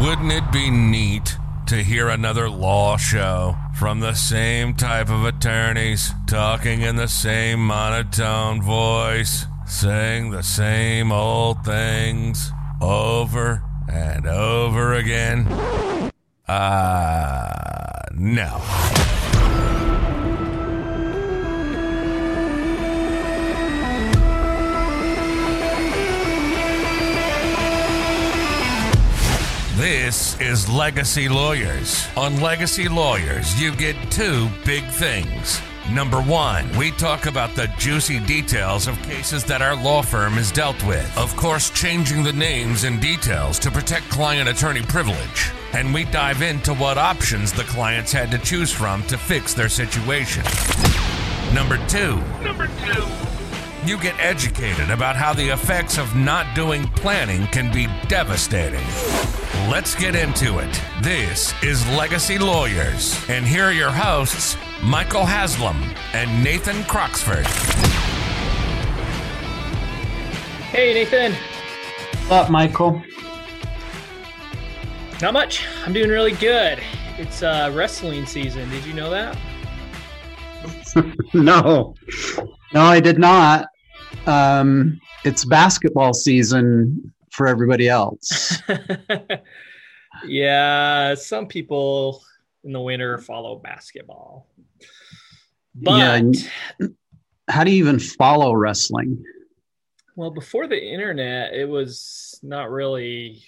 Wouldn't it be neat to hear another law show from the same type of attorneys talking in the same monotone voice, saying the same old things over and over again? Uh, no. This is Legacy Lawyers. On Legacy Lawyers, you get two big things. Number one, we talk about the juicy details of cases that our law firm has dealt with. Of course, changing the names and details to protect client attorney privilege. And we dive into what options the clients had to choose from to fix their situation. Number two, Number two. You get educated about how the effects of not doing planning can be devastating. Let's get into it. This is Legacy Lawyers, and here are your hosts, Michael Haslam and Nathan Croxford. Hey, Nathan. What's up, Michael? Not much. I'm doing really good. It's uh, wrestling season. Did you know that? no, no, I did not. Um, it's basketball season for everybody else. yeah, some people in the winter follow basketball. But Yeah, How do you even follow wrestling? well, before the internet, it was not really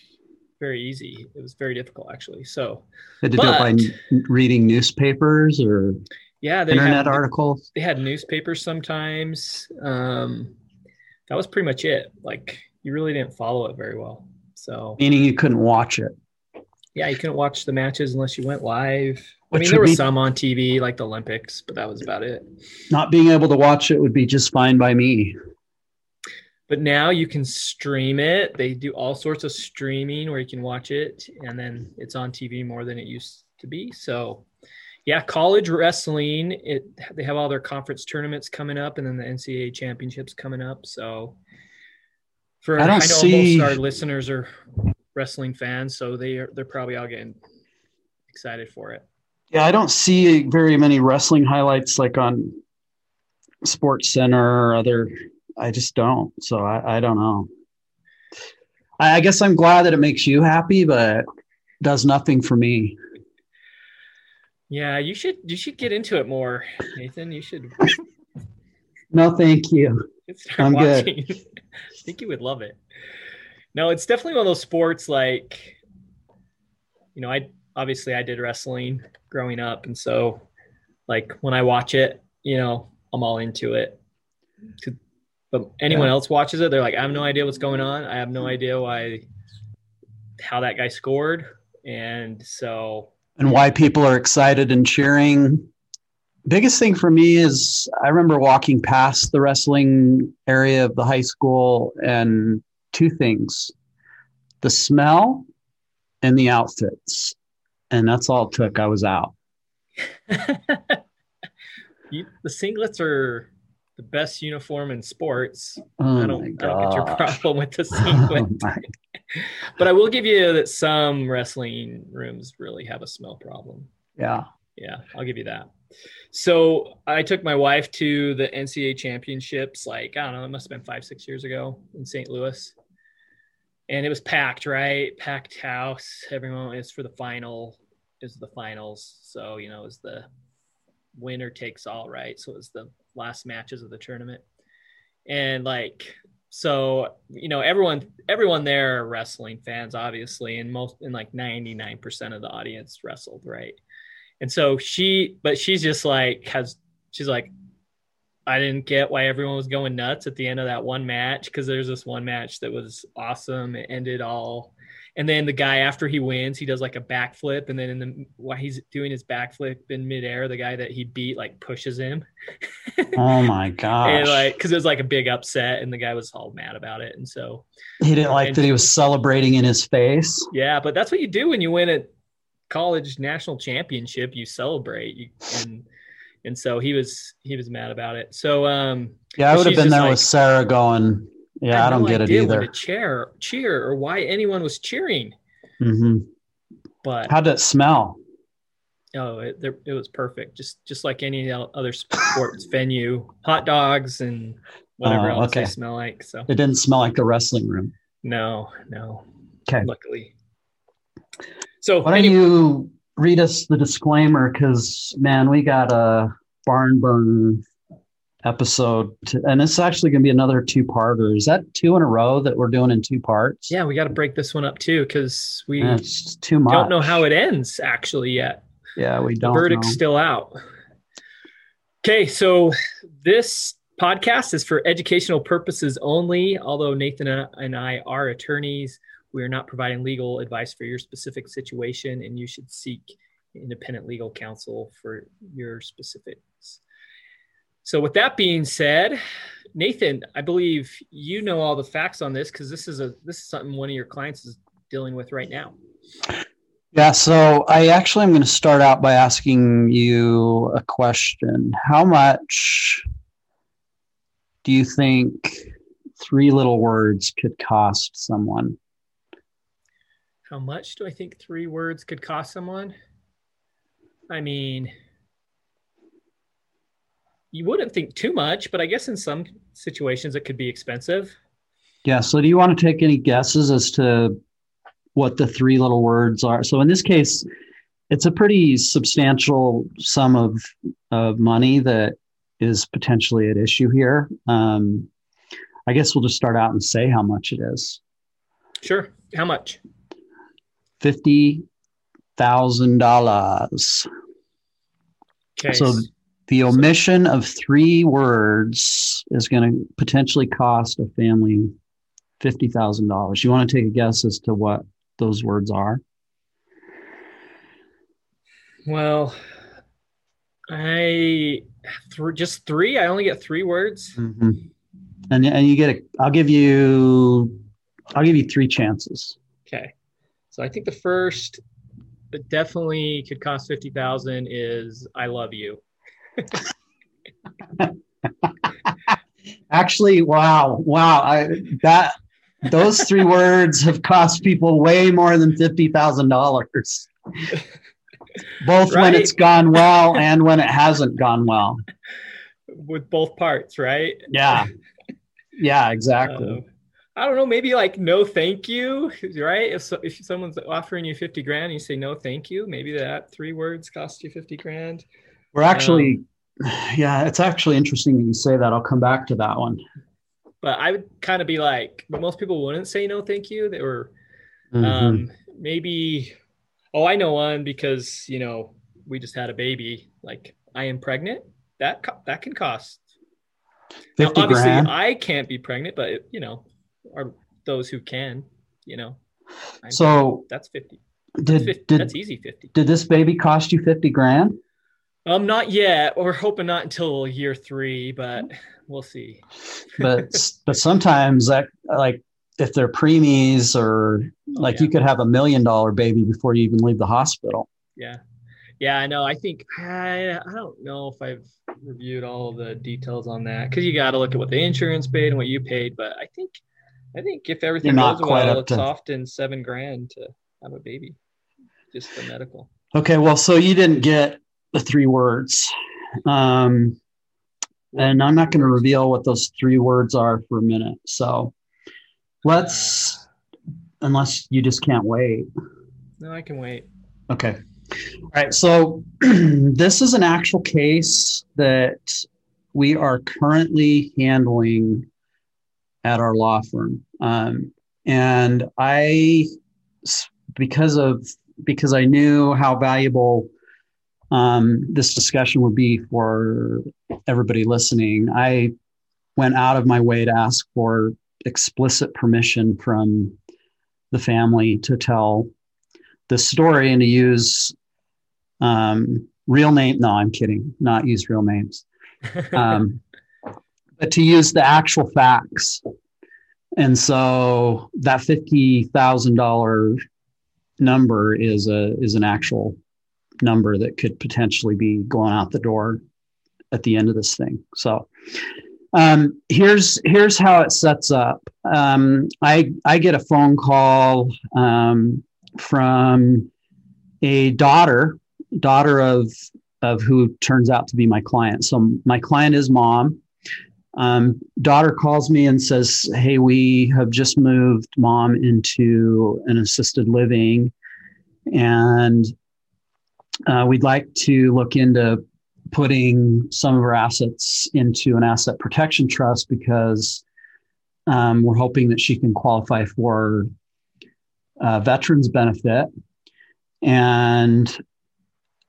very easy. It was very difficult, actually. So, Had to do it by n- reading newspapers or yeah, they internet had, articles. they had newspapers sometimes. Um, that was pretty much it. Like, you really didn't follow it very well. So, Meaning you couldn't watch it. yeah, you couldn't watch the matches unless you went live. I mean, there was be- some on TV, like the Olympics, but that was about it. Not being able to watch it would be just fine by me. But now you can stream it. They do all sorts of streaming where you can watch it, and then it's on TV more than it used to be. So, yeah, college wrestling. It they have all their conference tournaments coming up, and then the NCAA championships coming up. So, for I I, don't know see- most our listeners are wrestling fans, so they are they're probably all getting excited for it. Yeah, I don't see very many wrestling highlights like on Sports Center or other. I just don't. So I, I don't know. I, I guess I'm glad that it makes you happy, but does nothing for me. Yeah, you should you should get into it more, Nathan. You should No, thank you. I'm good. I think you would love it. No, it's definitely one of those sports like, you know, I obviously I did wrestling growing up, and so like when I watch it, you know, I'm all into it. But anyone Yeah. else watches it, they're like, I have no idea what's going on. I have no idea why how that guy scored, and so And why people are excited and cheering. Biggest thing for me is I remember walking past the wrestling area of the high school and two things the smell and the outfits. And that's all it took. I was out. you, the singlets are the best uniform in sports. Oh I don't, I don't get your problem with the Oh singlet. my but I will give you that some wrestling rooms really have a smell problem. Yeah. Yeah, I'll give you that. So I took my wife to the NCAA championships, like, I don't know, it must have been five, six years ago in St. Louis. And it was packed, right? Packed house. Everyone is for the final, is the finals. So, you know, it was the winner takes all, right? So it was the last matches of the tournament. And like, so, you know, everyone, everyone there are wrestling fans, obviously, and most, and like 99% of the audience wrestled, right? And so she, but she's just like, has, she's like, I didn't get why everyone was going nuts at the end of that one match because there's this one match that was awesome. It ended all, and then the guy after he wins, he does like a backflip, and then in the while he's doing his backflip in midair, the guy that he beat like pushes him, Oh my gosh. and like because it was like a big upset, and the guy was all mad about it, and so he didn't like that he was celebrating in his face. Yeah, but that's what you do when you win a college national championship. You celebrate, you, and and so he was he was mad about it. So um, Yeah, I would have been there like- with Sarah going, Yeah, I, had don't no get it either. to cheer, cheer, or why anyone was cheering. Mm-hmm. But How'd it smell? oh, it, there- it was perfect. Just just like any other sports venue, hot dogs and whatever Oh, else okay. they smell like. So It didn't smell like the wrestling room. no, no. Okay. Luckily. So Why don't you read us the disclaimer? Because man, we got a barn burn episode, and it's actually going to be another two-parter. Is that two in a row that we're doing in two parts? yeah, we got to break this one up too because we Yeah, it's too much. don't know how it ends actually yet. Yeah, we don't. verdict's know. still out. Okay, so this podcast is for educational purposes only. Although Nathan and I are attorneys, we are not providing legal advice for your specific situation, and you should seek independent legal counsel for your specifics. So, with that being said, Nathan, I believe you know all the facts on this because this is a this is something one of your clients is dealing with right now. Yeah, so I actually am going to start out by asking you a question. How much do you think three little words could cost someone? How much do I think three words could cost someone? I mean, you wouldn't think too much, but I guess in some situations it could be expensive. Yeah, so do you want to take any guesses as to what the three little words are? So in this case, it's a pretty substantial sum of, of money that is potentially at issue here. Um, I guess we'll just start out and say how much it is. Sure. How much? fifty thousand dollars. Okay. So the omission of three words is going to potentially cost a family fifty thousand dollars. You want to take a guess as to what those words are? well, I th- just three. I only get three words. Mm-hmm. And and you get a. I'll give you. I'll give you three chances. Okay. So I think the first that definitely could cost fifty thousand is "I love you." Actually, wow, wow! I that those three words have cost people way more than fifty thousand dollars. Both when it's gone well and when it hasn't gone well. with both parts, right? Yeah, yeah, exactly. Uh, I don't know. Maybe like no, thank you, right? If so, if someone's offering you fifty grand, and you say no, thank you. Maybe that three words cost you fifty grand. We're actually, yeah, it's actually interesting that you say that. I'll come back to that one. But I would kind of be like, but most people wouldn't say no, thank you. They were Mhm. um, maybe. Oh, I know one because you know we just had a baby. Like I am pregnant. That co- that can cost. Now, Fifty obviously, grand. I can't be pregnant, but you know, are those who can. You know, I'm- So that's fifty. did 50 did that's easy fifty. did this baby cost you fifty grand? Um, not yet. We're hoping not until year three, but we'll see. But but sometimes that like if they're preemies or like yeah. you could have a million dollar baby before you even leave the hospital. Yeah, yeah. I know. I think I I don't know if I've reviewed all the details on that because you got to look at what the insurance paid and what you paid. But I think I think if everything not goes quite well, up it's to- often seven grand to have a baby, just for medical. Okay, well, so you didn't get the three words. Um, and I'm not going to reveal what those three words are for a minute. So let's, unless you just can't wait. No, I can wait. Okay. All right. So this is an actual case that we are currently handling at our law firm. Um, and I, because of, because I knew how valuable um, this discussion would be for everybody listening, I went out of my way to ask for explicit permission from the family to tell the story and to use um, real name. No, I'm kidding. Not use real names, um, but to use the actual facts. And so that fifty thousand dollar number is a is an actual number that could potentially be going out the door at the end of this thing. So um, here's here's how it sets up. Um, I I get a phone call um, from a daughter, daughter of of who turns out to be my client. So my client is mom. Um, daughter calls me and says, "Hey, we have just moved mom into an assisted living, and uh, we'd like to look into putting some of her assets into an asset protection trust because um, we're hoping that she can qualify for uh, veterans benefit." And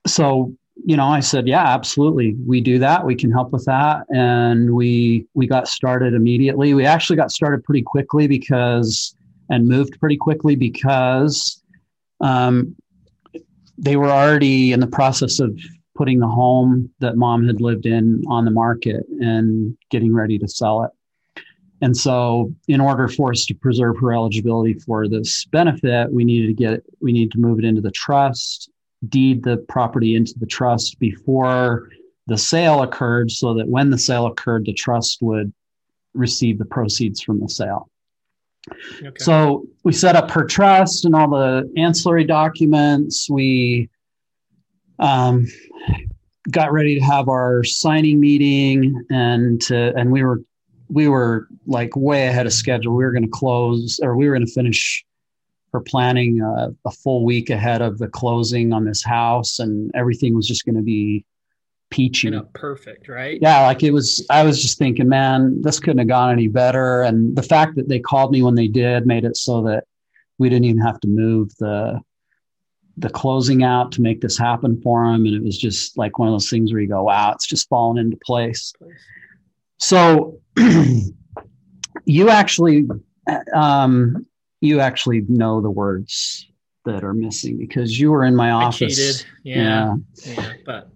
so you know, I said, yeah, absolutely. We do that. We can help with that. And we we got started immediately. We actually got started pretty quickly because and moved pretty quickly because um, they were already in the process of putting the home that mom had lived in on the market and getting ready to sell it. And so, in order for us to preserve her eligibility for this benefit, we needed to get we need to move it into the trust deed the property into the trust before the sale occurred so that when the sale occurred, the trust would receive the proceeds from the sale. Okay. So we set up her trust and all the ancillary documents. We um, got ready to have our signing meeting, and to, and we were we were like way ahead of schedule. We were going to close, or we were going to finish her planning uh, a full week ahead of the closing on this house, and everything was just going to be peachy. Perfect, right? Yeah, like it was. I was just thinking, man, this couldn't have gone any better. And the fact that they called me when they did made it so that we didn't even have to move the the closing out to make this happen for them. And it was just like one of those things where you go, wow, it's just fallen into place. So you actually um, you actually know the words that are missing because you were in my office. Yeah. yeah. yeah. But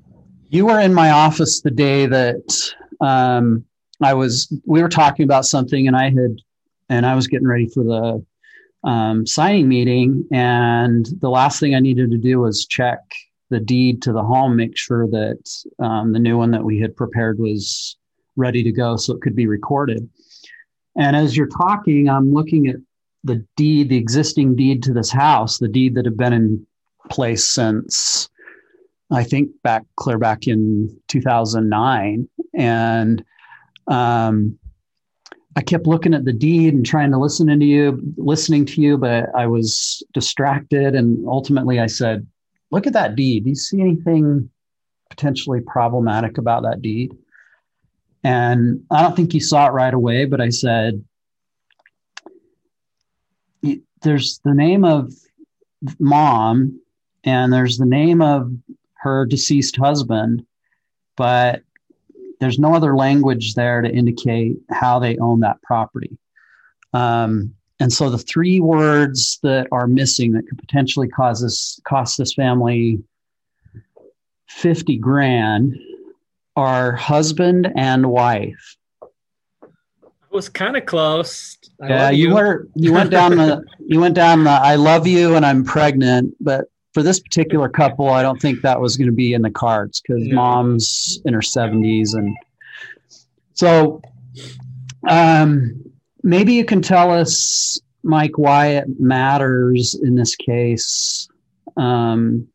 you were in my office the day that um, I was, we were talking about something and I had, and I was getting ready for the um, signing meeting. And the last thing I needed to do was check the deed to the home, make sure that um, the new one that we had prepared was ready to go so it could be recorded. And as you're talking, I'm looking at the deed, the existing deed to this house, the deed that had been in place since I think back clear back in 2009. And um, I kept looking at the deed and trying to listen to you, listening to you, but I was distracted. And ultimately I said, look at that deed. Do you see anything potentially problematic about that deed? And I don't think he saw it right away, but I said, there's the name of mom and there's the name of her deceased husband, but there's no other language there to indicate how they own that property. Um, and so the three words that are missing that could potentially cause this cost this family 50 grand are husband and wife I was kind of close. I yeah, you. you were you went down the you went down the I love you and I'm pregnant, but for this particular couple, I don't think that was going to be in the cards because no. mom's in her 70s and so um, maybe you can tell us, Mike, why it matters in this case. Um,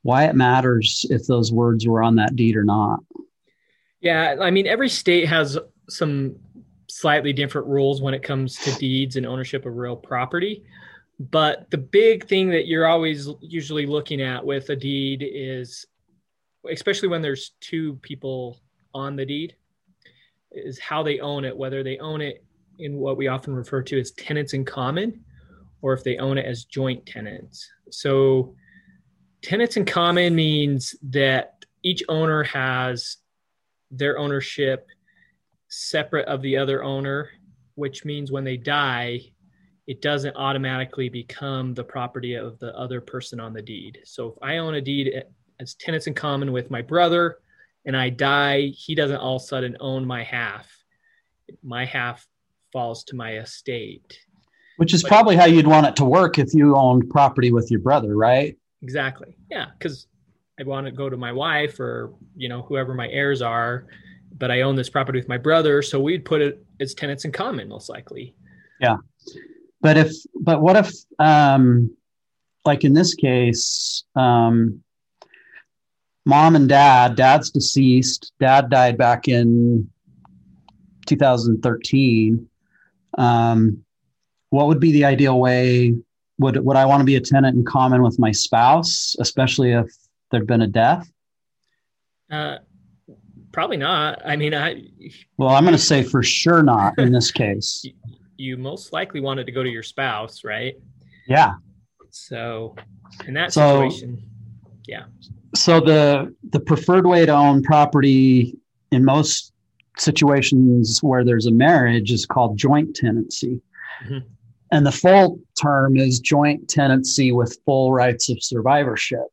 why it matters if those words were on that deed or not. Yeah, I mean, every state has some slightly different rules when it comes to deeds and ownership of real property. But the big thing that you're always usually looking at with a deed is, especially when there's two people on the deed, is how they own it, whether they own it in what we often refer to as tenants in common or if they own it as joint tenants. So, tenants in common means that each owner has their ownership separate of the other owner, which means when they die, it doesn't automatically become the property of the other person on the deed. So if I own a deed eh, as tenants in common with my brother and I die, he doesn't all of a sudden own my half. My half falls to my estate. Which is but, probably how you'd want it to work if you owned property with your brother, right? Exactly. Yeah, because I want to go to my wife or you know whoever my heirs are but I own this property with my brother, so we'd put it as tenants in common, most likely. Yeah, but if but what if um, like in this case, um, mom and dad, dad's deceased. Dad died back in 2013. Um, what would be the ideal way? Would would I want to be a tenant in common with my spouse, especially if there'd been a death? Uh, probably not. I mean, I. Well, I'm going to say for sure not in this case. You most likely wanted to go to your spouse, right? Yeah. So, in that So- situation, yeah. so the the preferred way to own property in most situations where there's a marriage is called joint tenancy Mhm. and the full term is joint tenancy with full rights of survivorship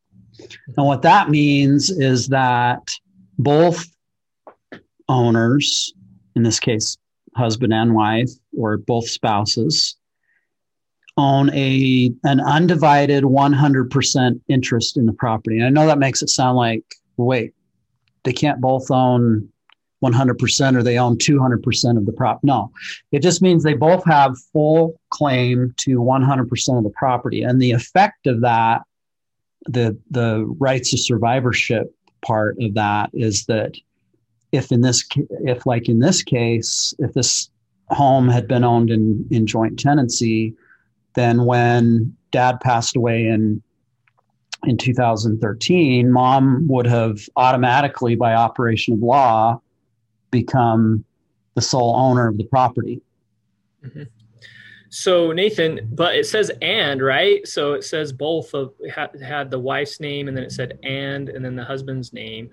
and what that means is that both owners in this case husband and wife or both spouses own a an undivided 100% interest in the property. And I know that makes it sound like wait, they can't both own 100% or they own 200% of the prop. No. It just means they both have full claim to 100% of the property. And the effect of that the the rights of survivorship part of that is that if in this if like in this case if this home had been owned in in joint tenancy then when dad passed away in in 2013 mom would have automatically by operation of law become the sole owner of the property mm-hmm. So Nathan, but it says and right. So it says both of had the wife's name, and then it said and, and then the husband's name.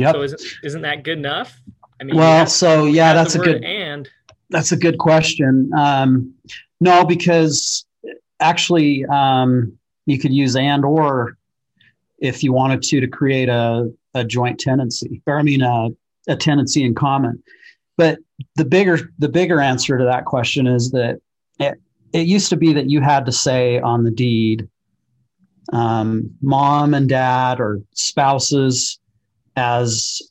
Yep So isn't isn't that good enough? I mean, well have- so yeah that's a good and. That's a good question. Um, no, because actually, um, you could use and or if you wanted to to create a, a joint tenancy, or I mean a, a tenancy in common. But the bigger the bigger answer to that question is that it, it used to be that you had to say on the deed, um, mom and dad or spouses as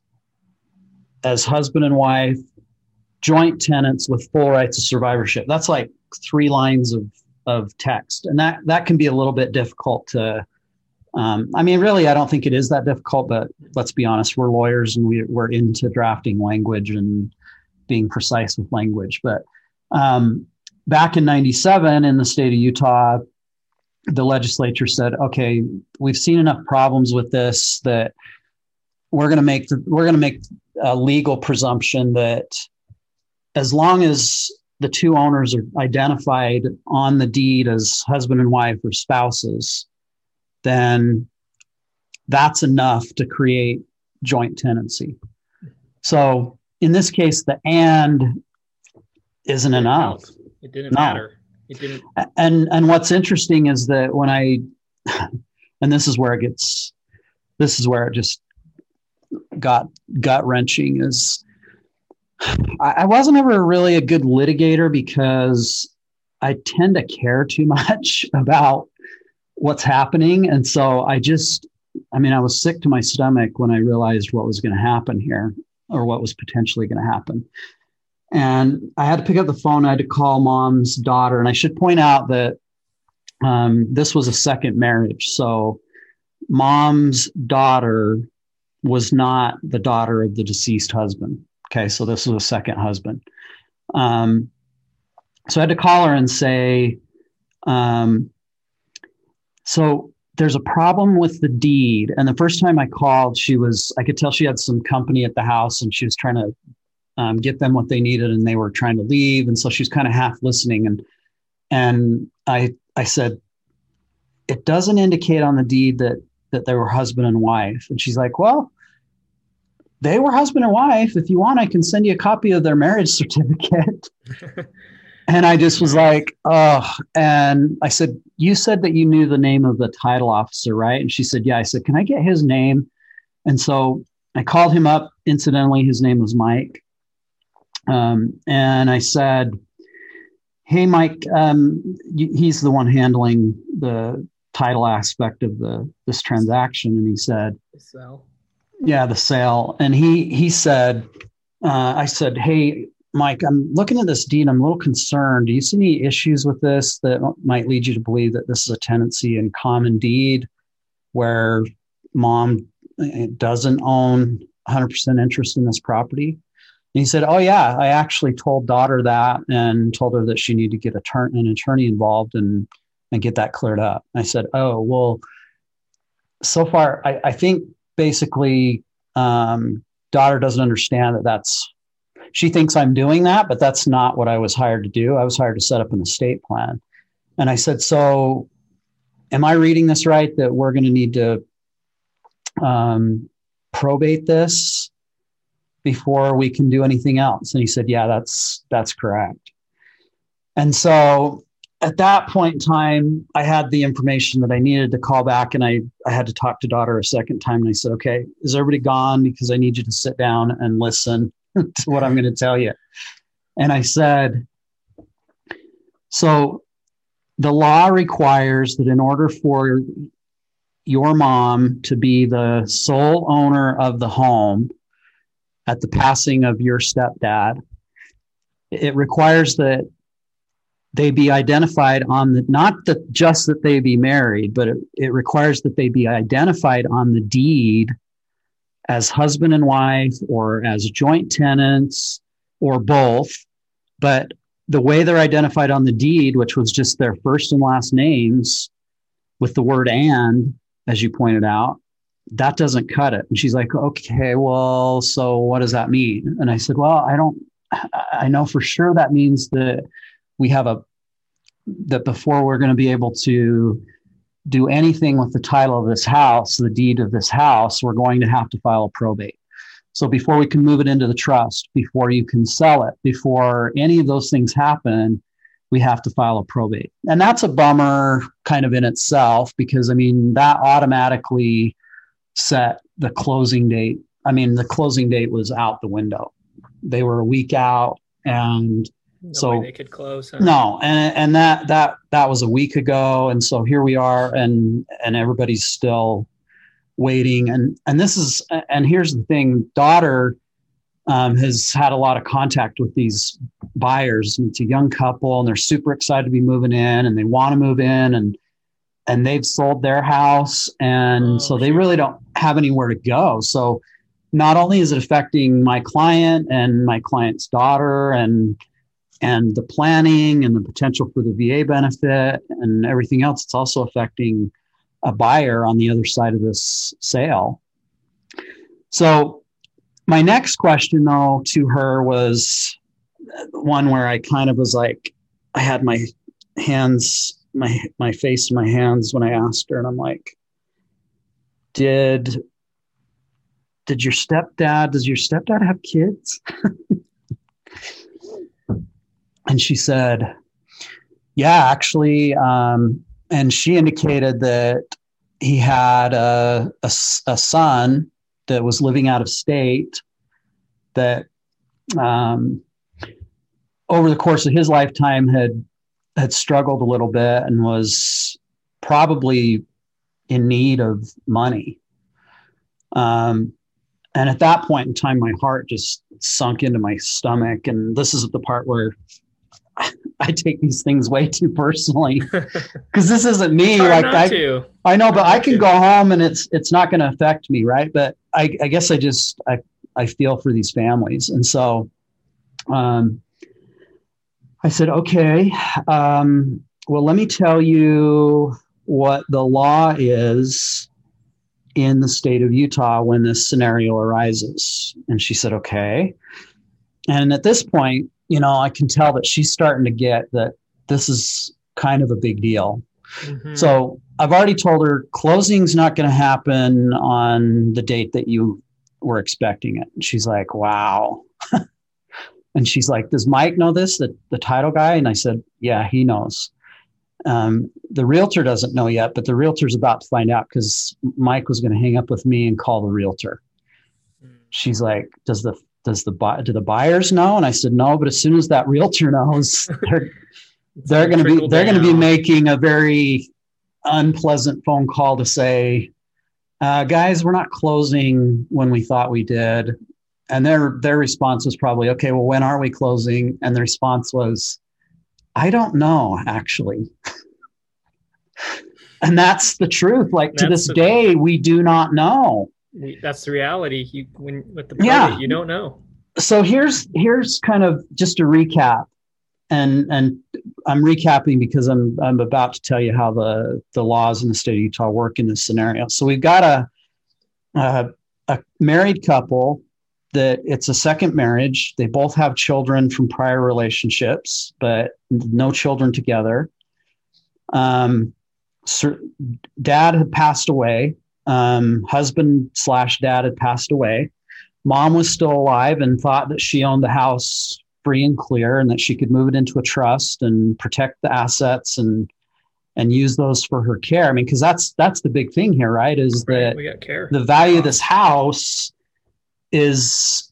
as husband and wife joint tenants with full rights of survivorship. That's like three lines of, of text. And that, that can be a little bit difficult to, um, I mean, really, I don't think it is that difficult, but let's be honest, we're lawyers and we, we're into drafting language and being precise with language. But um, back in 97 in the state of Utah, the legislature said, okay, we've seen enough problems with this that we're going to make the, we're going to make a legal presumption that as long as the two owners are identified on the deed as husband and wife or spouses, then that's enough to create joint tenancy. So in this case, the and isn't enough. It didn't No. matter. It didn't. And and what's interesting is that when I and this is where it gets this is where it just got gut wrenching is I, I wasn't ever really a good litigator because I tend to care too much about what's happening. And so I just, I mean, I was sick to my stomach when I realized what was going to happen here or what was potentially going to happen. And I had to pick up the phone. I had to call mom's daughter. And I should point out that um, this was a second marriage. So mom's daughter was not the daughter of the deceased husband. Okay. So this was a second husband. Um, so I had to call her and say, um, so there's a problem with the deed. And the first time I called, she was, I could tell she had some company at the house and she was trying to um, get them what they needed and they were trying to leave. And so she was kind of half listening. And, and I, I said, it doesn't indicate on the deed that, that they were husband and wife. And she's like, well, they were husband and wife. If you want, I can send you a copy of their marriage certificate. And I just was like, oh. And I said, You said that you knew the name of the title officer, right? And she said, Yeah. I said, Can I get his name? And so I called him up. Incidentally, his name was Mike. Um, and I said, Hey, Mike, um, he's the one handling the title aspect of the this transaction. And he said, yeah, the sale. And he he said, uh, I said, hey, Mike, I'm looking at this deed. I'm a little concerned. Do you see any issues with this that might lead you to believe that this is a tenancy in common deed where mom eh, doesn't own 100% interest in this property? And he said, Oh, yeah, I actually told daughter that and told her that she needed to get a turn, an attorney involved and, and get that cleared up. I said, Oh, well, so far, I, I think basically um, daughter doesn't understand that that's she thinks I'm doing that, but that's not what I was hired to do. I was hired to set up an estate plan. And I said, So, am I reading this right that we're going to need to um, probate this before we can do anything else? And he said, Yeah, that's that's correct. And so at that point in time, I had the information that I needed to call back and I, I had to talk to daughter a second time. And I said, okay, is everybody gone? Because I need you to sit down and listen to what I'm going to tell you. And I said, So the law requires that in order for your mom to be the sole owner of the home at the passing of your stepdad, it requires that they be identified on the not that just that they be married, but it, it requires that they be identified on the deed as husband and wife or as joint tenants or both. But the way they're identified on the deed, which was just their first and last names with the word and, as you pointed out, that doesn't cut it. And she's like, okay, well, so what does that mean? And I said, well, I don't, I know for sure that means that we have a, that before we're going to be able to do anything with the title of this house, the deed of this house, we're going to have to file a probate. So before we can move it into the trust, before you can sell it, before any of those things happen, we have to file a probate. And that's a bummer kind of in itself because I mean, that automatically set the closing date. I mean, the closing date was out the window. They were a week out and No So- they could close. Huh? no, and and that that that was a week ago, and so here we are, and and everybody's still waiting, and and this is and here's the thing, daughter um, has had a lot of contact with these buyers, and it's a young couple, and they're super excited to be moving in, and they want to move in, and and they've sold their house, and Oh, so they really don't have anywhere to go, so. Not only is it affecting my client and my client's daughter and and the planning and the potential for the VA benefit and everything else. It's also affecting a buyer on the other side of this sale. So, my next question, though, to her was one where I kind of was like, I had my hands, my my face in my hands when I asked her, and I'm like, did did your stepdad does your stepdad have kids and she said, "Yeah, actually." Um, and she indicated that he had a son that was living out of state. That um, over the course of his lifetime had had struggled a little bit and was probably in need of money. Um, and at that point in time, my heart just sunk into my stomach. And this is the part where I take these things way too personally because this isn't me. Hard Like I, to. I know, but I can to. go home and it's it's not going to affect me, right? But I, I guess I just I I feel for these families, and so um, I said, okay, um, well, let me tell you what the law is in the state of Utah when this scenario arises. And she said, okay. And at this point, you know, I can tell that she's starting to get that this is kind of a big deal. Mhm. So I've already told her closing's not going to happen on the date that you were expecting it. And she's like, wow. and she's like, does Mike know this, the, the title guy? And I said, yeah, he knows. Um, the realtor doesn't know yet, but the realtor's about to find out because Mike was going to hang up with me and call the realtor. Mm. She's like, does the does the buy do the buyers know? And I said, no, but as soon as that realtor knows, they're they're gonna be they're going to be making a very unpleasant phone call to say uh, guys we're not closing when we thought we did and their their response was probably, okay, well, when are we closing? And the response was, I don't know, actually. and that's the truth. Like to this day, we do not know. That's the reality. You when with the probate, yeah. you don't know. So here's here's kind of just a recap, and and I'm recapping because I'm I'm about to tell you how the the laws in the state of Utah work in this scenario. So we've got a a, a married couple that it's a second marriage. They both have children from prior relationships, but no children together. Um, sir, dad had passed away. Um, husband slash dad had passed away. Mom was still alive and thought that she owned the house free and clear, and that she could move it into a trust and protect the assets and and use those for her care. I mean, because that's that's the big thing here, right? Is right, that we got care. the value of this house is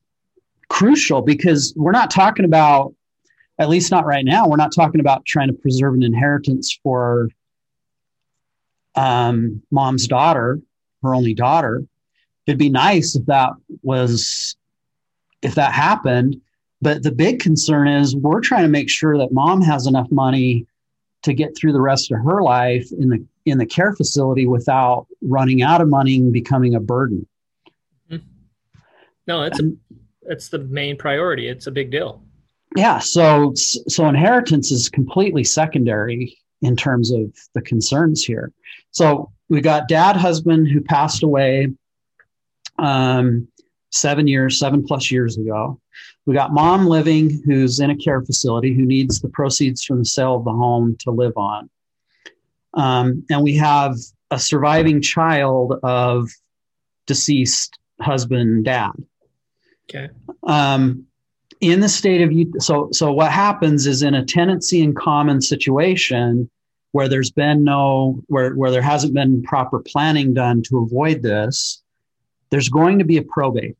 crucial because we're not talking about, at least not right now, we're not talking about trying to preserve an inheritance for um, mom's daughter, her only daughter. It'd be nice if that was, if that happened. But the big concern is we're trying to make sure that mom has enough money to get through the rest of her life in the in the care facility without running out of money and becoming a burden. Mm-hmm. No, it's a, it's the main priority. It's a big deal. Yeah. So so inheritance is completely secondary in terms of the concerns here. So we got dad husband who passed away um, seven years, seven plus years ago. We got mom living who's in a care facility who needs the proceeds from the sale of the home to live on. Um, and we have a surviving child of deceased husband dad. Okay. Um, in the state of Utah, so so what happens is in a tenancy in common situation where there's been no where where there hasn't been proper planning done to avoid this, there's going to be a probate.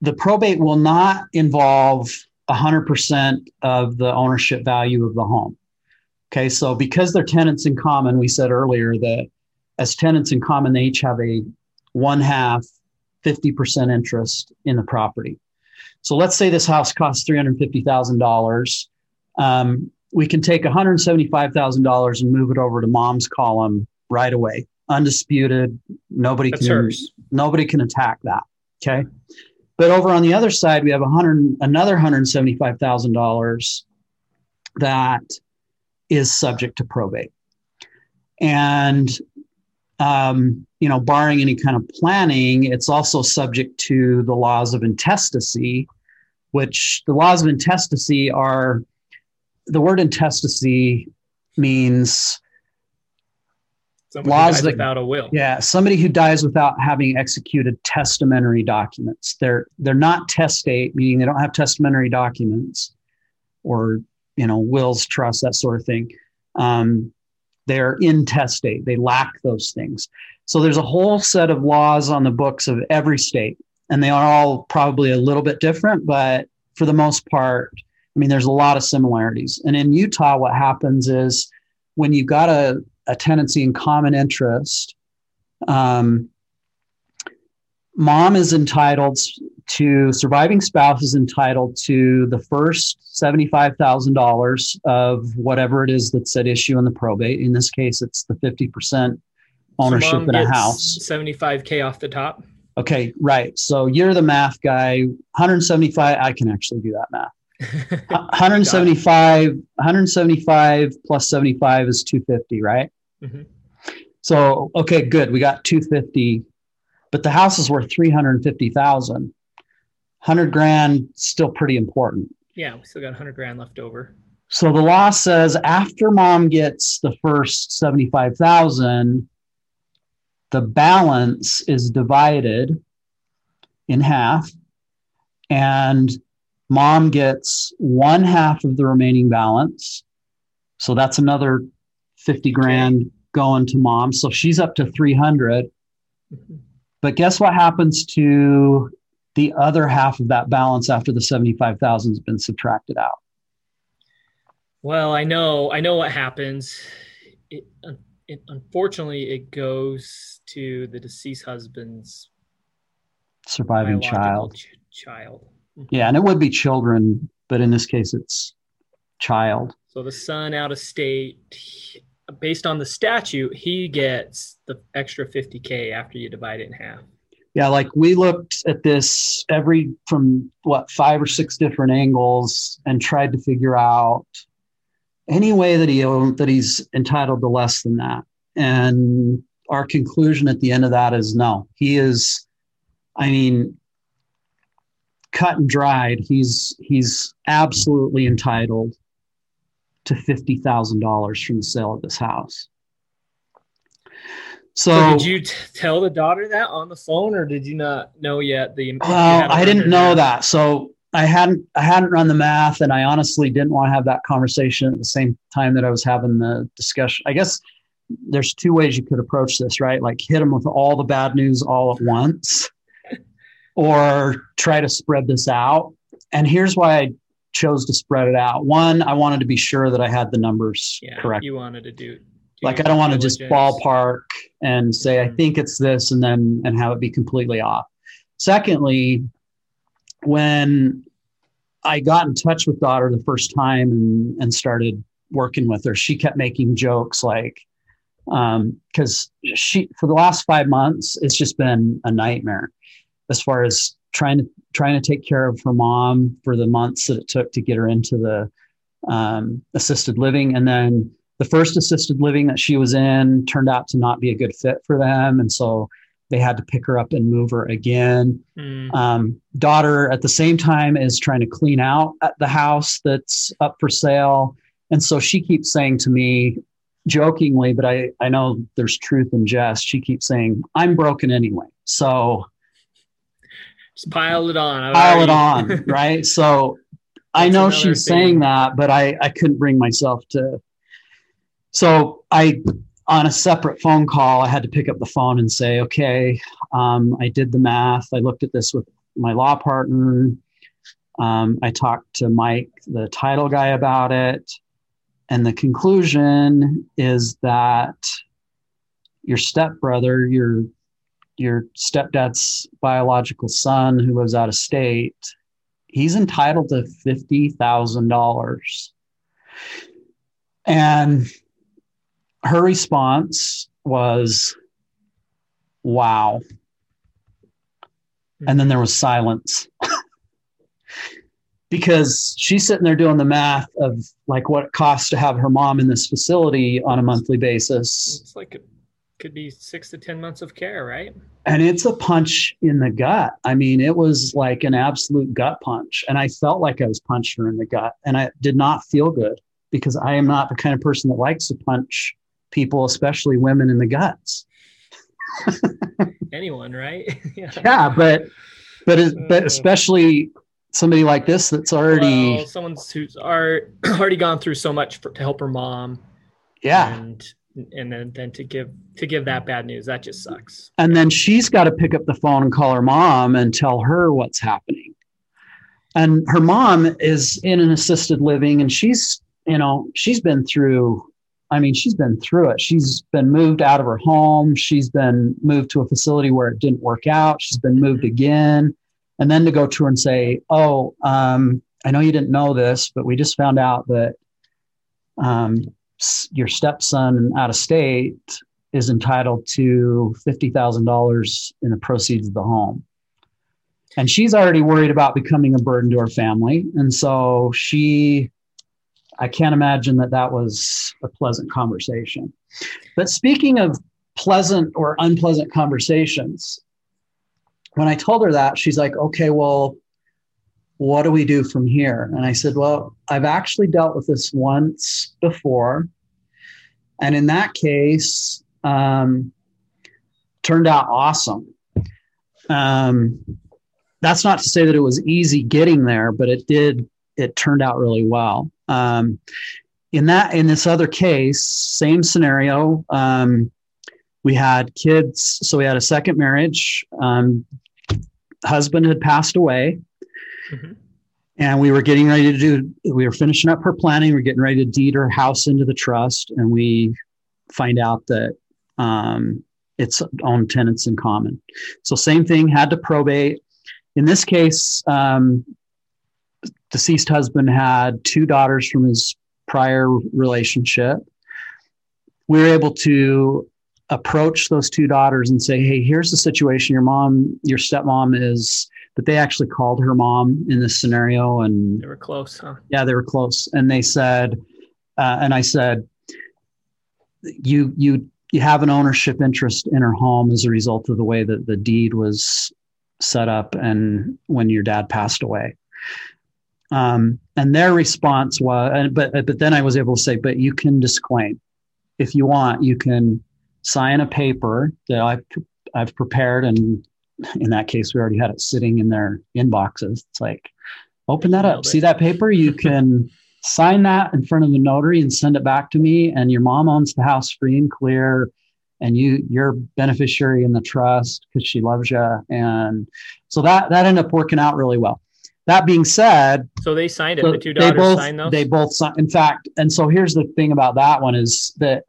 The probate will not involve 100% of the ownership value of the home. Okay, so because they're tenants in common, we said earlier that as tenants in common, they each have a one half 50% interest in the property. So let's say this house costs $350,000. Um, we can take $175,000 and move it over to mom's column right away. Undisputed. Nobody That's can hers. nobody can attack that. Okay. But over on the other side, we have hundred another $175,000 that is subject to probate. And um, you know, barring any kind of planning, it's also subject to the laws of intestacy, which the laws of intestacy are the word intestacy means Somebody laws that, without a will. Yeah, somebody who dies without having executed testamentary documents. They're they're not testate, meaning they don't have testamentary documents or you know wills, trusts, that sort of thing. Um, they're intestate. They lack those things. So there's a whole set of laws on the books of every state, and they are all probably a little bit different, but for the most part, I mean, there's a lot of similarities. And in Utah, what happens is when you've got a, a tenancy in common interest, um, mom is entitled to surviving spouse is entitled to the first $75,000 of whatever it is that's at issue in the probate. In this case, it's the 50% ownership so in a house. 75K off the top. Okay, right. So you're the math guy. 175, I can actually do that math. 175, 175 plus 75 is 250, right? Mm-hmm. So, okay, good. We got 250, but the house is worth 350,000. 100 grand still pretty important. Yeah, we still got 100 grand left over. So the law says after mom gets the first 75,000, the balance is divided in half and mom gets one half of the remaining balance. So that's another 50 grand going to mom. So she's up to 300. Mm-hmm. But guess what happens to the other half of that balance after the 75,000 has been subtracted out? Well, I know, I know what happens. It, it, unfortunately, it goes to the deceased husband's surviving child. Ch- child. Mm-hmm. Yeah, and it would be children, but in this case, it's child. So the son out of state, based on the statute, he gets the extra 50K after you divide it in half. Yeah, like we looked at this every from what five or six different angles and tried to figure out any way that he that he's entitled to less than that. And our conclusion at the end of that is no. He is I mean cut and dried. He's he's absolutely entitled to $50,000 from the sale of this house. So, So did you t- tell the daughter that on the phone, or did you not know yet? The Well, I didn't know that. So I hadn't I hadn't run the math and I honestly didn't want to have that conversation at the same time that I was having the discussion. I guess there's two ways you could approach this, right? Like hit them with all the bad news all at once or try to spread this out. And here's why I chose to spread it out. One, I wanted to be sure that I had the numbers Yeah, correct. you wanted to do. do like I don't want to just ballpark and say I Mhm. think it's this and then and have it be completely off. Secondly, when I got in touch with daughter the first time and, and started working with her, she kept making jokes like because she for the last five months it's just been a nightmare as far as trying to trying to take care of her mom for the months that it took to get her into the um, assisted living. And then the first assisted living that she was in turned out to not be a good fit for them. And so they had to pick her up and move her again. Mm, um, daughter at the same time is trying to clean out the house that's up for sale. And so she keeps saying to me jokingly but i i know there's truth in jest. She keeps saying i'm broken anyway. So just pile it on. Pile it on right? So i know she's thing. saying that but i i couldn't bring myself to so i on a separate phone call i had to pick up the phone and say okay um, i did the math. I looked at this with my law partner. Um, i talked to mike the title guy about it. And the conclusion is that your stepbrother your your stepdad's biological son who lives out of state he's entitled to $50,000 and her response was wow. And then there was silence. Because she's sitting there doing the math of like what it costs to have her mom in this facility on a monthly basis. It's like it could be six to ten months of care, right? and it's a punch in the gut. I mean, it was like an absolute gut punch. And I felt like I was punching her in the gut. And I did not feel good because I am not the kind of person that likes to punch people, especially women in the guts. Anyone, right? yeah. Yeah, but but it, but uh. especially somebody like this that's already Well, someone's who's are, already gone through so much for, to help her mom. yeah. And and then, then to give to give that bad news, that just sucks. And then she's got to pick up the phone and call her mom and tell her what's happening. And her mom is in an assisted living and she's, you know, she's been through, I mean, she's been through it. She's been moved out of her home. She's been moved to a facility where it didn't work out. She's been moved again. And then to go to her and say, oh, um, I know you didn't know this, but we just found out that um, your stepson out of state is entitled to $50,000 in the proceeds of the home. And she's already worried about becoming a burden to her family. And so she, I can't imagine that that was a pleasant conversation. But speaking of pleasant or unpleasant conversations, when I told her that, she's like, okay, well, what do we do from here? And I said, well, I've actually dealt with this once before. And in that case, um, turned out awesome. Um, that's not to say that it was easy getting there, but it did. It turned out really well. Um, in that, in this other case, same scenario. Um, we had kids, so we had a second marriage. Um, husband had passed away, Mhm. and we were getting ready to do. We were finishing up her planning. We we're getting ready to deed her house into the trust, and we find out that um, its own tenants in common. So same thing, had to probate. In this case, um, deceased husband had two daughters from his prior relationship. We were able to approach those two daughters and say, "Hey, here's the situation. Your mom, your stepmom is." But they actually called her mom in this scenario, and They were close, huh? yeah, they were close. And they said, uh, and I said, "You you you have an ownership interest in her home as a result of the way that the deed was set up, and when your dad passed away." Um, and their response was, and, but but then I was able to say, but you can disclaim if you want. You can sign a paper that I've I've prepared, and in that case, we already had it sitting in their inboxes. It's like, open that up, see that paper. You can sign that in front of the notary and send it back to me. And your mom owns the house free and clear, and you you're beneficiary in the trust because she loves you. And so that that ended up working out really well. That being said, So they signed it. so the two daughters both signed those. they both signed. In fact, and so here's the thing about that one is that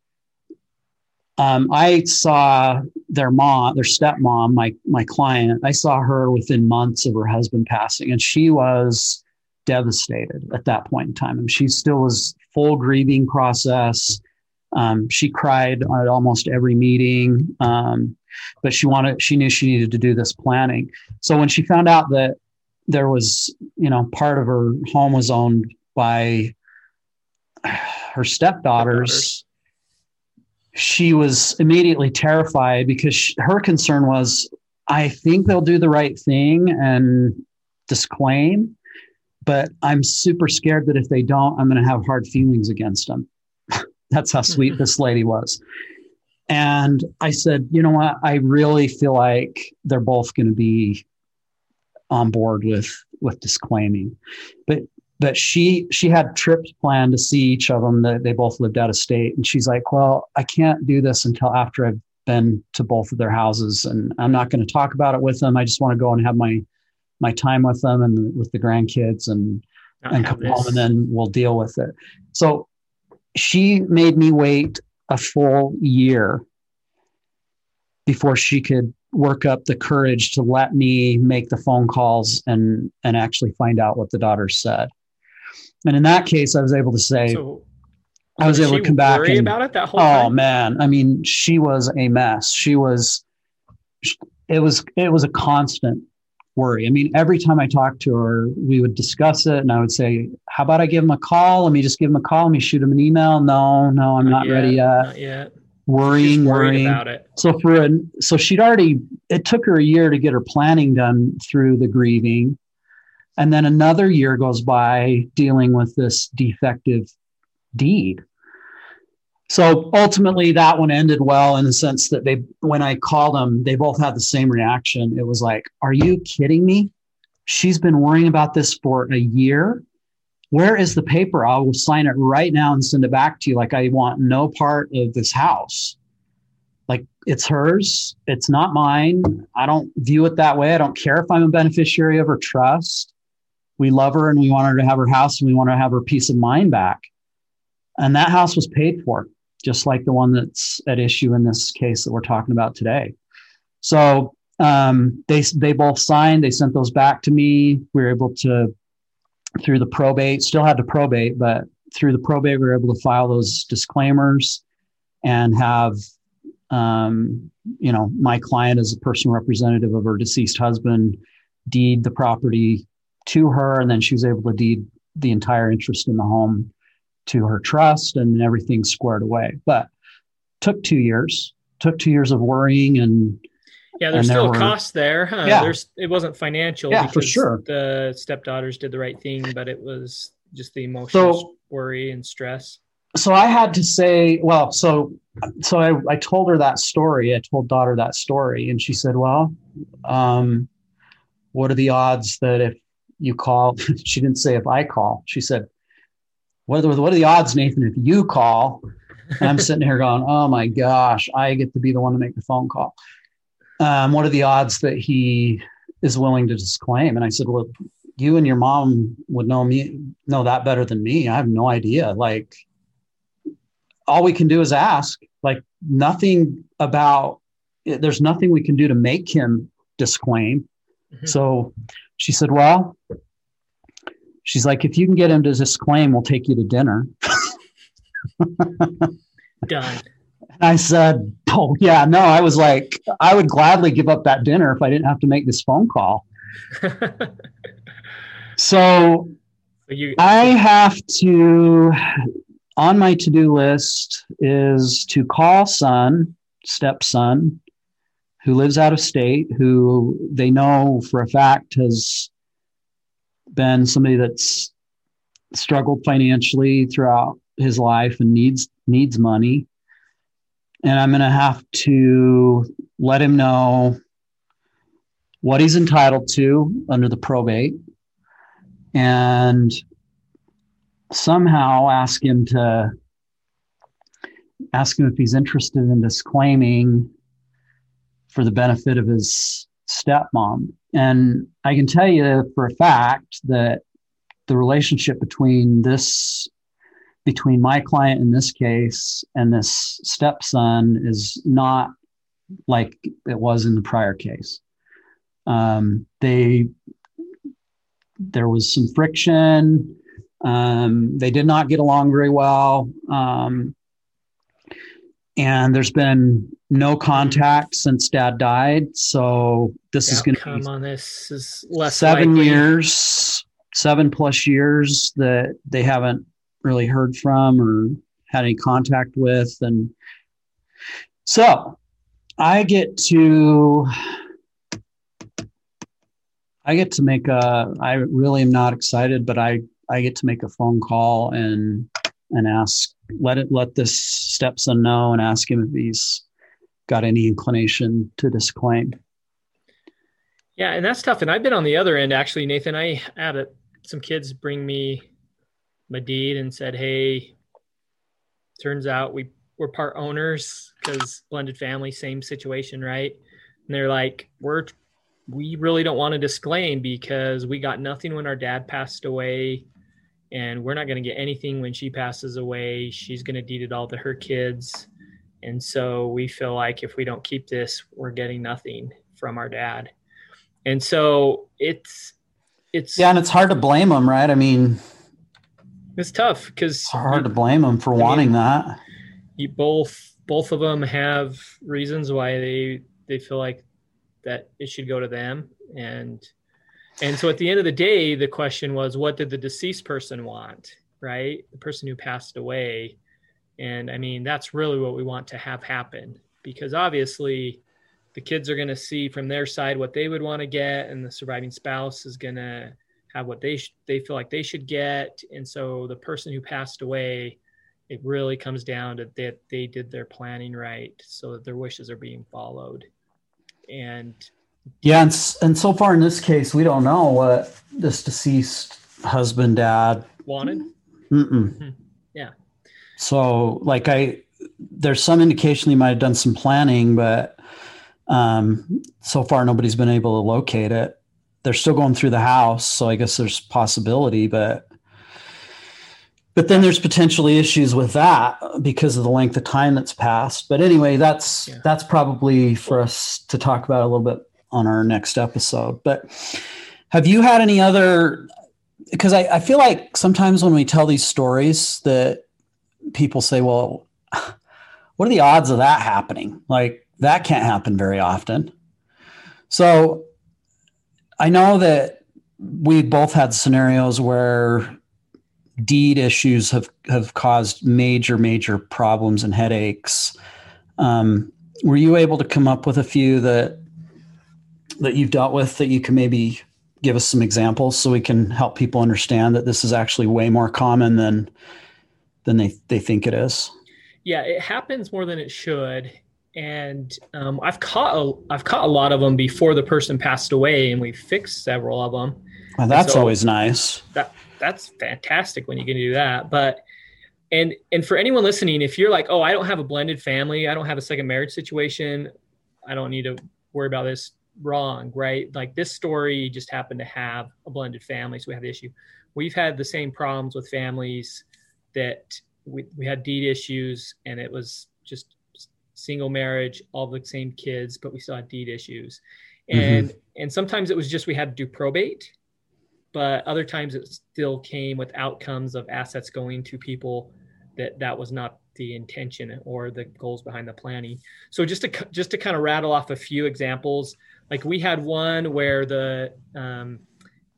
um, I saw their mom, their stepmom, my my client. I saw her within months of her husband passing, and she was devastated at that point in time. And she still was full grieving process. Um, she cried at almost every meeting, um, but she wanted she knew she needed to do this planning. So when she found out that there was, you know, part of her home was owned by her stepdaughters. She was immediately terrified because she, her concern was, I think they'll do the right thing and disclaim, but I'm super scared that if they don't, I'm going to have hard feelings against them. That's how sweet this lady was. And I said, you know what? I really feel like they're both going to be on board with with disclaiming but but she she had trips planned to see each of them that they both lived out of state. And she's like well i can't do this until after i've been to both of their houses and i'm not going to talk about it with them. I just want to go and have my my time with them and with the grandkids and Not and come home and then we'll deal with it. So she made me wait a full year before she could work up the courage to let me make the phone calls and and actually find out what the daughters said and in that case i was able to say So, i was able to come back worry and about it that whole oh time. man. I mean she was a mess. She was it was it was a constant worry. I mean every time i talked to her we would discuss it and i would say how about i give him a call? Let me just give him a call. Let me shoot him an email. No no i'm not, ready yet. Not yet. worrying worrying. about it. so for a, so she'd already it took her a year to get her planning done through the grieving and then another year goes by dealing with this defective deed. So ultimately that one ended well in the sense that they when i called them they both had the same reaction. It was like are you kidding me? She's been worrying about this for a year? Where is the paper? I will sign it right now and send it back to you. Like i want no part of this house. Like it's hers. It's not mine. I don't view it that way. I don't care if i'm a beneficiary of her trust we love her and we want her to have her house and we want to have her peace of mind back. And that house was paid for just like the one that's at issue in this case that we're talking about today. So um, they they both signed they sent those back to me. We were able to through the probate still had to probate but through the probate we were able to file those disclaimers and have um, you know, my client as a personal representative of her deceased husband deed the property to her, and then she was able to deed the entire interest in the home to her trust, and everything squared away. But took two years. Took two years of worrying and Yeah, there's there still were- costs there. Huh? Yeah. There's it wasn't financial Yeah, for sure. the stepdaughters did the right thing, but it was just the emotional So- worry and stress. so I had to say, well, so so I, I told her that story. I told daughter that story, and she said, "Well, um, what are the odds that if you call?" she didn't say if I call. She said, "What are the, what are the odds, Nathan, if you call?" And I'm sitting here going, "Oh my gosh, I get to be the one to make the phone call." Um, what are the odds that he is willing to disclaim? And I said, "Well, you and your mom would know me know that better than me. I have no idea. Like." all we can do is ask like nothing about there's nothing we can do to make him disclaim. Mhm. So she said, Well, she's like, if you can get him to disclaim, we'll take you to dinner. Done. And I said, Oh, yeah, no. I was like, I would gladly give up that dinner if I didn't have to make this phone call. So So you, I have to, on my to do list is to call son, stepson, who lives out of state, who they know for a fact has been somebody that's struggled financially throughout his life and needs needs money. And I'm going to have to let him know what he's entitled to under the probate and somehow ask him to ask him if he's interested in disclaiming for the benefit of his stepmom. And I can tell you for a fact that the relationship between this between my client in this case and this stepson is not like it was in the prior case. Um, they there was some friction. Um, they did not get along very well. Um, and there's been no contact since dad died. So this is going to come be on this is less seven likely. years, seven plus years that they haven't really heard from or had any contact with. And so I get to I get to make a I really am not excited, but I I get to make a phone call and and ask let it let this stepson know and ask him if he's got any inclination to disclaim. Yeah, and that's tough. And I've been on the other end actually, Nathan. I had a, some kids bring me my deed and said, "Hey, turns out we we're part owners because blended family, same situation, right?" And they're like, "We're we really don't want to disclaim because we got nothing when our dad passed away." And we're not going to get anything when she passes away. She's going to deed it all to her kids. And so we feel like if we don't keep this, we're getting nothing from our dad. And so it's it's Yeah, and it's hard to blame them, right? I mean, it's tough because it's hard to blame them for I mean- wanting that. you both both of them have reasons why they they feel like that it should go to them and and so at the end of the day the question was what did the deceased person want right? The person who passed away. And i mean that's really what we want to have happen because obviously the kids are going to see from their side what they would want to get and the surviving spouse is going to have what they sh- they feel like they should get. And so the person who passed away it really comes down to that they did their planning right so that their wishes are being followed. And Yeah, and, and so far in this case, we don't know what this deceased husband, dad. wanted Mm-mm. Mhm. Yeah. So, like, I there's some indication he might have done some planning, but um, so far nobody's been able to locate it. They're still going through the house, so I guess there's possibility, but but then there's potentially issues with that because of the length of time that's passed. But anyway, that's Yeah. that's probably for us to talk about a little bit on our next episode. But have you had any other? Because I, I feel like sometimes when we tell these stories, that people say, "Well, what are the odds of that happening?" Like that can't happen very often. So I know that we both had scenarios where deed issues have have caused major major problems and headaches. Um, were you able to come up with a few that that you've dealt with that you can maybe give us some examples so we can help people understand that this is actually way more common than than they they think it is? yeah it happens more than it should. And um, i've caught a, i've caught a lot of them before the person passed away and we fixed several of them Well, that's so- always nice. that that's fantastic when you can do that. But and and for anyone listening if you're like oh i don't have a blended family. I don't have a second marriage situation. I don't need to worry about this wrong right like this story just happened to have a blended family so we have the issue we've had the same problems with families that we, we had deed issues and it was just single marriage, all the same kids, but we still had deed issues. And mm-hmm. and sometimes it was just we had to do probate, but other times it still came with outcomes of assets going to people that that was not the intention or the goals behind the planning. So just to just to kind of rattle off a few examples, like we had one where the um,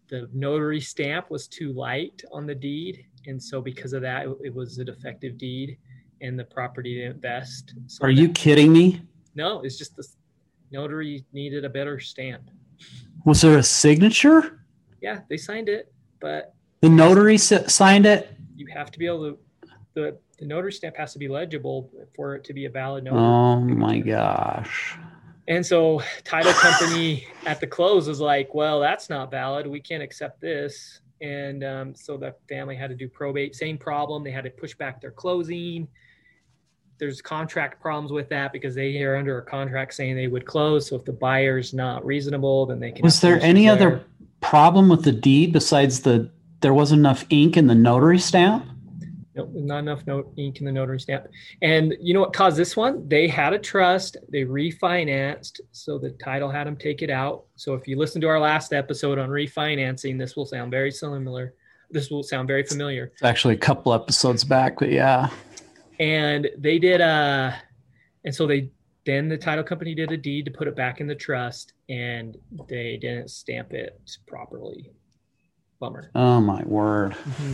the notary stamp was too light on the deed, and so because of that, it, it was a defective deed, and the property didn't vest. So Are that, you kidding me? No, it's just the notary needed a better stamp. Was there a signature? Yeah, they signed it, but the notary signed it. You have to be able to the the notary stamp has to be legible for it to be a valid notary. Oh my gosh. And so title company at the close was like, well, that's not valid. We can't accept this. And um, so the family had to do probate. Same problem. They had to push back their closing. There's contract problems with that because they are under a contract saying they would close. So if the buyer's not reasonable, then they can. Was there any other problem with the deed besides the there wasn't enough ink in the notary stamp? Nope, not enough note ink in the notary stamp. And you know what caused this one? They had a trust, they refinanced, so the title had them take it out. So if you listen to our last episode on refinancing, this will sound very similar. This will sound very familiar. It's actually a couple episodes back, but yeah. And they did uh and so they then the title company did a deed to put it back in the trust and they didn't stamp it properly. Bummer. Oh my word. Mm-hmm.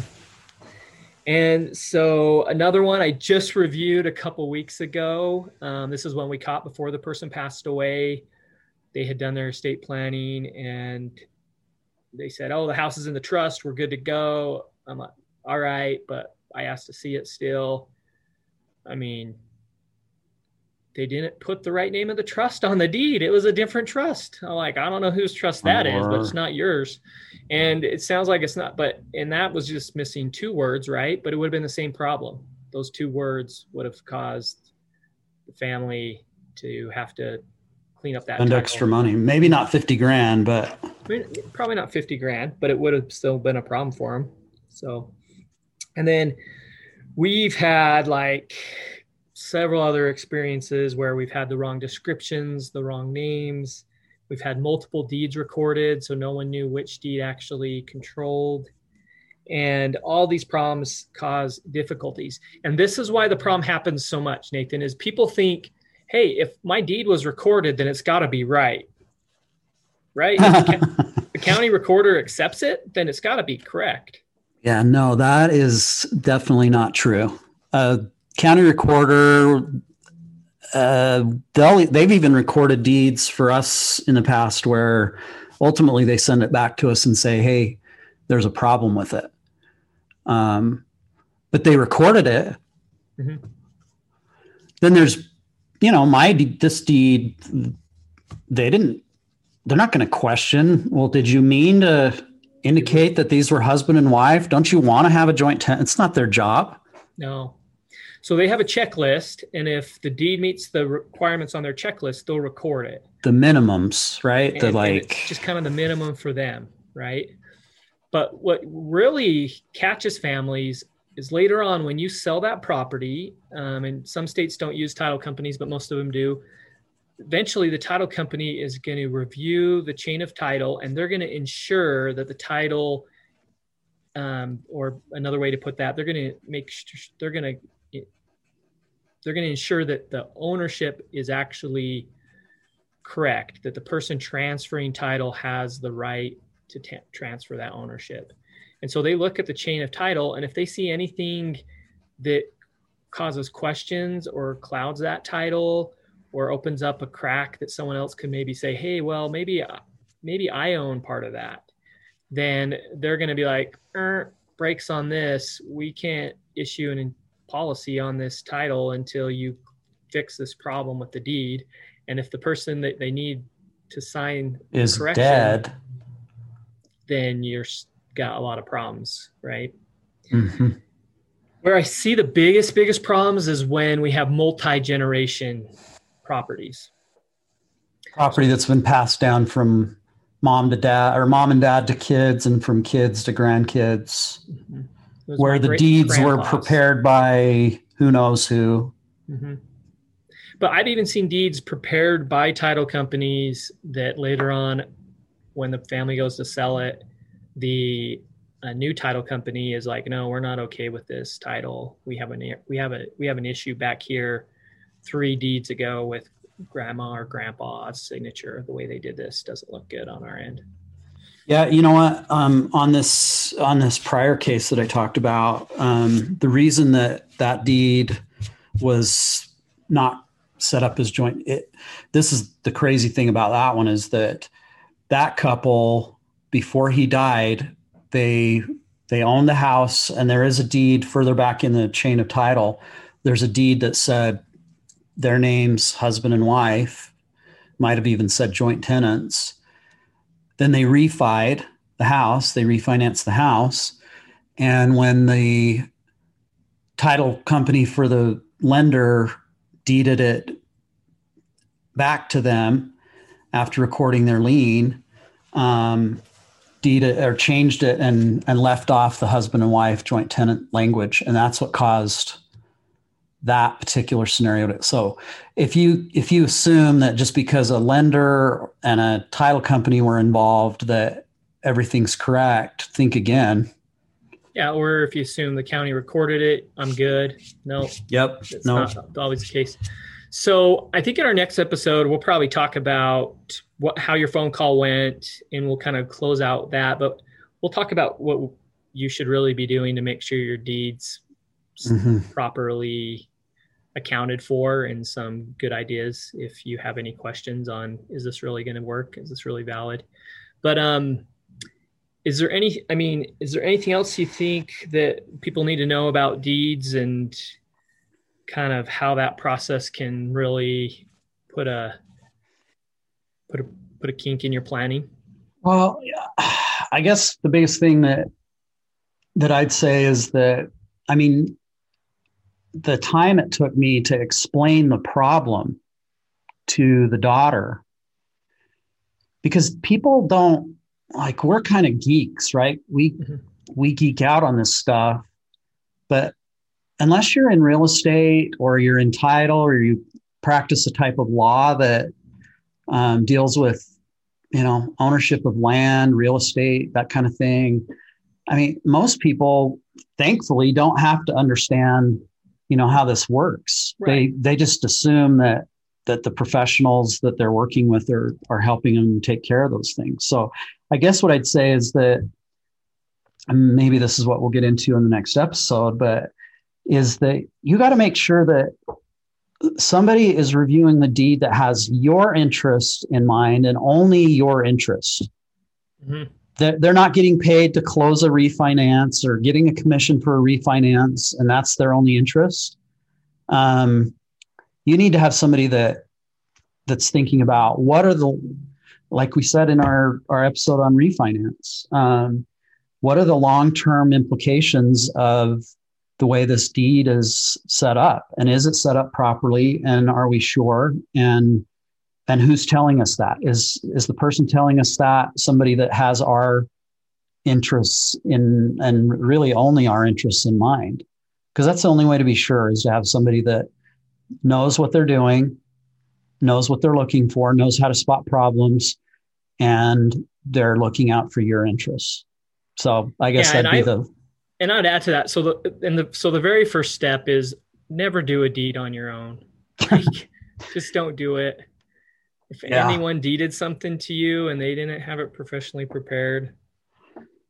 And so another one I just reviewed a couple weeks ago. Um, this is one we caught before the person passed away. They had done their estate planning and they said, "Oh, the house is in the trust. We're good to go." I'm like, "All right," but I asked to see it still. I mean, they didn't put the right name of the trust on the deed. It was a different trust. I'm like, I don't know whose trust that is, but it's not yours. And it sounds like it's not, but, and that was just missing two words, right? But it would have been the same problem. Those two words would have caused the family to have to clean up that. And extra money. Maybe not 50 grand, but. I mean, probably not 50 grand, but it would have still been a problem for them. So, and then we've had like, several other experiences where we've had the wrong descriptions, the wrong names. We've had multiple deeds recorded, so no one knew which deed actually controlled. And all these problems cause difficulties. And this is why the problem happens so much, Nathan, is people think, hey, if my deed was recorded, then it's got to be right. Right? The county recorder accepts it, then it's got to be correct. Yeah, no, that is definitely not true. Uh, county recorder uh, they'll they've even recorded deeds for us in the past where ultimately they send it back to us and say hey there's a problem with it. Um, but they recorded it. Mm-hmm. then there's you know my this deed they didn't they're not going to question well did you mean to indicate that these were husband and wife? Don't you want to have a joint tenant it's not their job. No so they have a checklist, and if the deed meets the requirements on their checklist, they'll record it. The minimums, right? And, the like just kind of the minimum for them, right? But what really catches families is later on when you sell that property, um, and some states don't use title companies, but most of them do. Eventually, the title company is going to review the chain of title, and they're going to ensure that the title, um, or another way to put that, they're going to make they're going to they're going to ensure that the ownership is actually correct, that the person transferring title has the right to t- transfer that ownership. And so they look at the chain of title, and if they see anything that causes questions or clouds that title or opens up a crack that someone else could maybe say, "Hey, well, maybe maybe I own part of that," then they're going to be like, er, "Brakes on this. We can't issue an policy on this title until you fix this problem with the deed. And if the person that they need to sign is dead, then you're got a lot of problems, right? Mm-hmm. Where I see the biggest, biggest problems is when we have multi generation properties. Property that's been passed down from mom to dad or mom and dad to kids and from kids to grandkids. Mm-hmm where the deeds were prepared by who knows who. Mm-hmm. but I've even seen deeds prepared by title companies that later on, when the family goes to sell it, the a new title company is like, no, we're not okay with this title. We have an we have a we have an issue back here, three deeds ago with grandma or grandpa's signature. The way they did this doesn't look good on our end. Yeah, you know what? Um, on this on this prior case that I talked about, um, the reason that that deed was not set up as joint. It, this is the crazy thing about that one is that that couple before he died, they they owned the house, and there is a deed further back in the chain of title. There's a deed that said their names, husband and wife, might have even said joint tenants. Then they refied the house, they refinanced the house. And when the title company for the lender deeded it back to them after recording their lien, um, deeded or changed it and and left off the husband and wife joint tenant language, and that's what caused that particular scenario. So if you if you assume that just because a lender and a title company were involved that everything's correct, think again. Yeah, or if you assume the county recorded it, I'm good. No. Yep. It's no. not always the case. So I think in our next episode we'll probably talk about what how your phone call went, and we'll kind of close out that. But we'll talk about what you should really be doing to make sure your deeds mm-hmm. properly accounted for, and some good ideas if you have any questions on is this really going to work? Is this really valid? But um, is there any? I mean, is there anything else you think that people need to know about deeds and kind of how that process can really put a put a put a kink in your planning? Well, I guess the biggest thing that that I'd say is that I mean the time it took me to explain the problem to the daughter. Because people don't like we're kind of geeks right? We mm-hmm. we geek out on this stuff. But unless you're in real estate or you're in title or you practice a type of law that um, deals with you know ownership of land real estate that kind of thing i mean most people thankfully don't have to understand you know how this works right. they they just assume that that the professionals that they're working with are are helping them take care of those things so i guess what i'd say is that maybe this is what we'll get into in the next episode but is that you got to make sure that somebody is reviewing the deed that has your interest in mind and only your interest. Mm-hmm. They're, not getting paid to close a refinance or getting a commission for a refinance, and that's their only interest. Um, you need to have somebody that that's thinking about what are the like we said in our our episode on refinance um, what are the long-term implications of the way this deed is set up and is it set up properly and are we sure and and who's telling us that is is the person telling us that somebody that has our interests in and really only our interests in mind because that's the only way to be sure is to have somebody that knows what they're doing knows what they're looking for knows how to spot problems and they're looking out for your interests so i guess yeah, that'd be I, the and I'd add to that. So the and the so the very first step is never do a deed on your own. Like, just don't do it. If yeah. anyone deeded something to you and they didn't have it professionally prepared.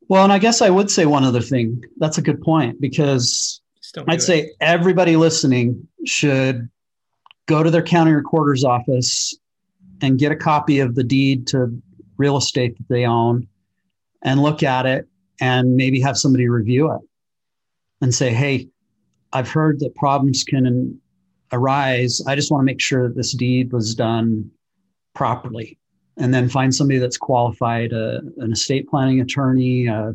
Well, and I guess I would say one other thing. That's a good point because I'd say everybody listening should go to their county recorder's office and get a copy of the deed to real estate that they own and look at it and maybe have somebody review it and say, hey, I've heard that problems can arise. I just want to make sure that this deed was done properly. And then find somebody that's qualified, uh, an estate planning attorney, uh,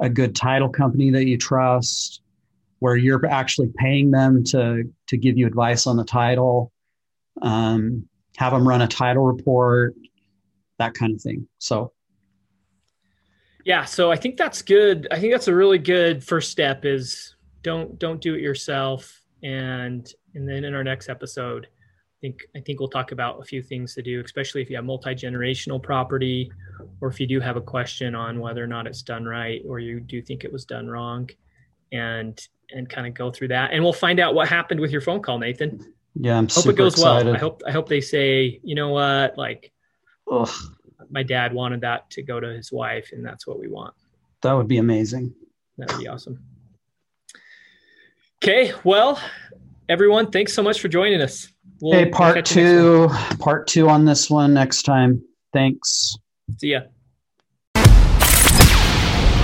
a good title company that you trust, where you're actually paying them to, to give you advice on the title, um, have them run a title report, that kind of thing. So yeah so i think that's good i think that's a really good first step is don't don't do it yourself and and then in our next episode think I think we'll talk about a few things to do, especially if you have multi generational property, or if you do have a question on whether or not it's done right, or you do think it was done wrong, and and kind of go through that, and we'll find out what happened with your phone call, Nathan. Yeah, I'm hope it goes excited. well. I hope I hope they say, you know what, like, Ugh. my dad wanted that to go to his wife, and that's what we want. That would be amazing. That would be awesome. Okay, well, everyone, thanks so much for joining us. We'll, hey, part two, part two on this one next time. Thanks. See ya.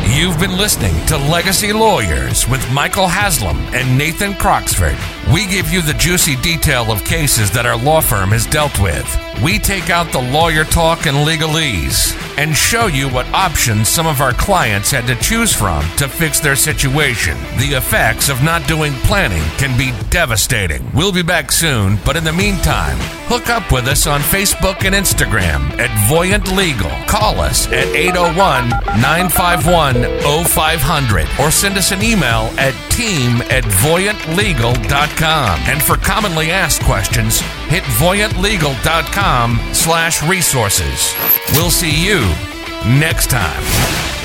You've been listening to Legacy Lawyers with Michael Haslam and Nathan Croxford. We give you the juicy detail of cases that our law firm has dealt with. We take out the lawyer talk and legalese and show you what options some of our clients had to choose from to fix their situation. The effects of not doing planning can be devastating. We'll be back soon, but in the meantime, hook up with us on Facebook and Instagram at Voyant Legal. Call us at 801 951 0500 or send us an email at team at voyantlegal.com. And for commonly asked questions, hit voyantlegal.com slash resources. We'll see you next time.